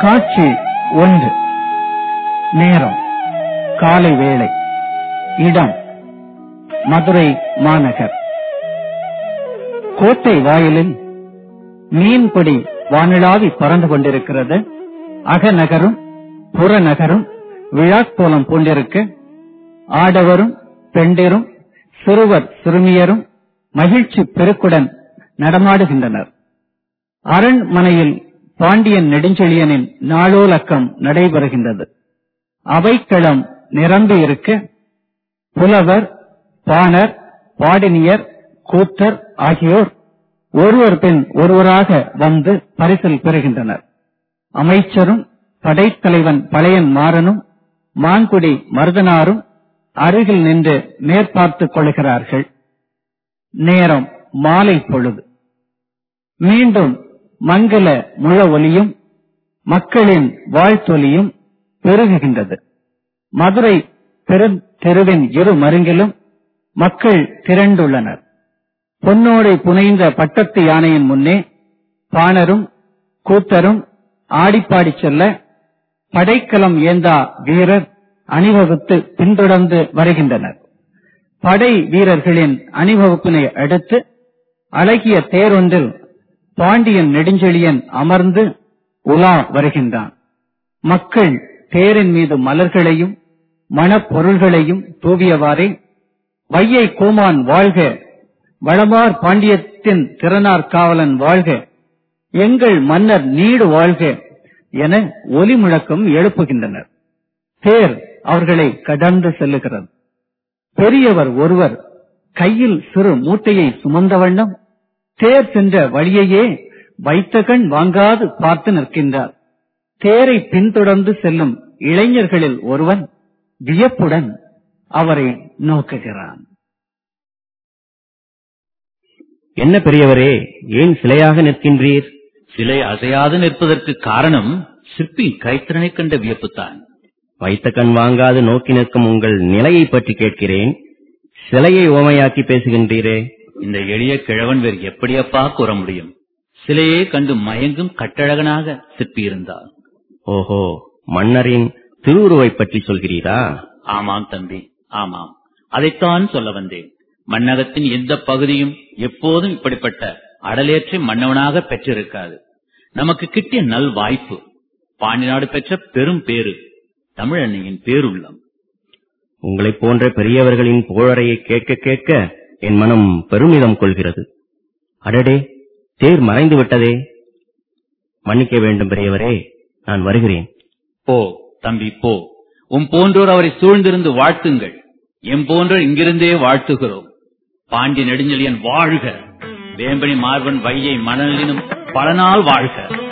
காட்சி ஒன்று. நேரம். காலை வேளை. இடம். மதுரை மாநகர். கோட்டை வாயிலில் மீன்பிடி வானிலாவி பறந்து கொண்டிருக்கிறது. அகநகரும் புறநகரும் விழாக்கோலம் பூண்டிருக்க. ஆடவரும் பெண்டிரும் சிறுவர் சிறுமியரும் மகிழ்ச்சி பெருக்குடன் நடமாடுகின்றனர். அரண்மனையில் பாண்டியன் நெடுஞ்செழியனின் நாளோலக்கம் நடைபெறுகின்றது. அவைக்களம் நிரம்பி இருக்க. புலவர் பாணர் பாடினியர் கூத்தர் ஆகியோர் ஒருவர் பின் ஒருவராக வந்து பரிசில் பெறுகின்றனர். அமைச்சரும் படைத்தலைவன் பழையன் மாறனும் மான்குடி மருதனாரும் அருகில் நின்று மேற்பார்த்துக் கொள்கிறார்கள். நேரம் மாலை பொழுது. மீண்டும் மங்கள முழ ஒலியும் மக்களின் வாழ்த்தொலியும் பெருகுகின்றது. மதுரை பெருந்தெருவின் இரு மருங்கிலும் மக்கள் திரண்டுள்ளனர். பொன்னோடை புனைந்த பட்டத்து யானையின் முன்னே பாணரும் கூத்தரும் ஆடிப்பாடி செல்ல படைக்கலம் ஏந்தா வீரர் அணிவகுத்து பின்தொடர்ந்து வருகின்றனர். படை வீரர்களின் அணிவகுப்பினை அடுத்து அழகிய தேரொன்றில் பாண்டியன் நெடுஞ்செழியன் அமர்ந்து உலா வருகின்றான். மக்கள் தேரின் மீது மலர்களையும் மணப்பொருள்களையும் தூவியவாறே வையை கோமான் வாழ்க வளமார் பாண்டியத்தின் திறனார் காவலன் வாழ்க எங்கள் மன்னர் நீடு வாழ்க என ஒலி முழக்கம் எழுப்புகின்றனர். தேர் அவர்களை கடந்து செல்லுகிறது. பெரியவர் ஒருவர் கையில் சிறு மூட்டையை சுமந்த வண்ணம் தேர் சென்ற வழியையே வைத்த கண் வாங்காது பார்த்து நிற்கின்றார். தேரை பின்தொடர்ந்து செல்லும் இளைஞர்களில் ஒருவன் வியப்புடன் அவரை நோக்குகிறான். என்ன பெரியவரே ஏன் சிலையாக நிற்கின்றீர்? சிலை அசையாது நிற்பதற்கு காரணம் சிற்பி கைத்திறனை கண்ட வியப்புத்தான். வைத்த கண் வாங்காது நோக்கி நிற்கும் உங்கள் நிலையை பற்றி கேட்கிறேன். சிலையை ஓமையாக்கி பேசுகின்றீரே இந்த எளிய கிழவன் வேறு எப்படியப்பா கூற முடியும்? சிலையே கண்டு மயங்கும் கட்டழகனாக சிற்பி இருந்தார் ஓஹோ மன்னரின் திருவுருவை பற்றி சொல்கிறீரா? ஆமாம் தம்பி ஆமாம். அதைத்தான் சொல்ல வந்தேன். மன்னகத்தின் எந்த பகுதியும் எப்போதும் இப்படிப்பட்ட அடலேற்றை மன்னவனாக பெற்றிருக்காது. நமக்கு கிட்டிய நல் வாய்ப்பு பாண்டி நாடு பெற்ற பெரும் பேரு தமிழன்னையின் பேருள்ளம். உங்களைப் போன்ற பெரியவர்களின் புகழறையை கேட்க கேட்க என் மனம் பெருமிதம் கொள்கிறது. அடடே தேர் மறைந்து விட்டதே. மன்னிக்க வேண்டும் பெரியவரே நான் வருகிறேன். போ தம்பி போ. உன் போன்றோர் அவரை சூழ்ந்திருந்து வாழ்த்துங்கள். எம் போன்றோர் இங்கிருந்தே வாழ்த்துகிறோம். பாண்டி நெடுஞ்செழியன் வாழ்க. வேம்பனி மார்பன் வையை மணலினும் பல நாள் வாழ்க.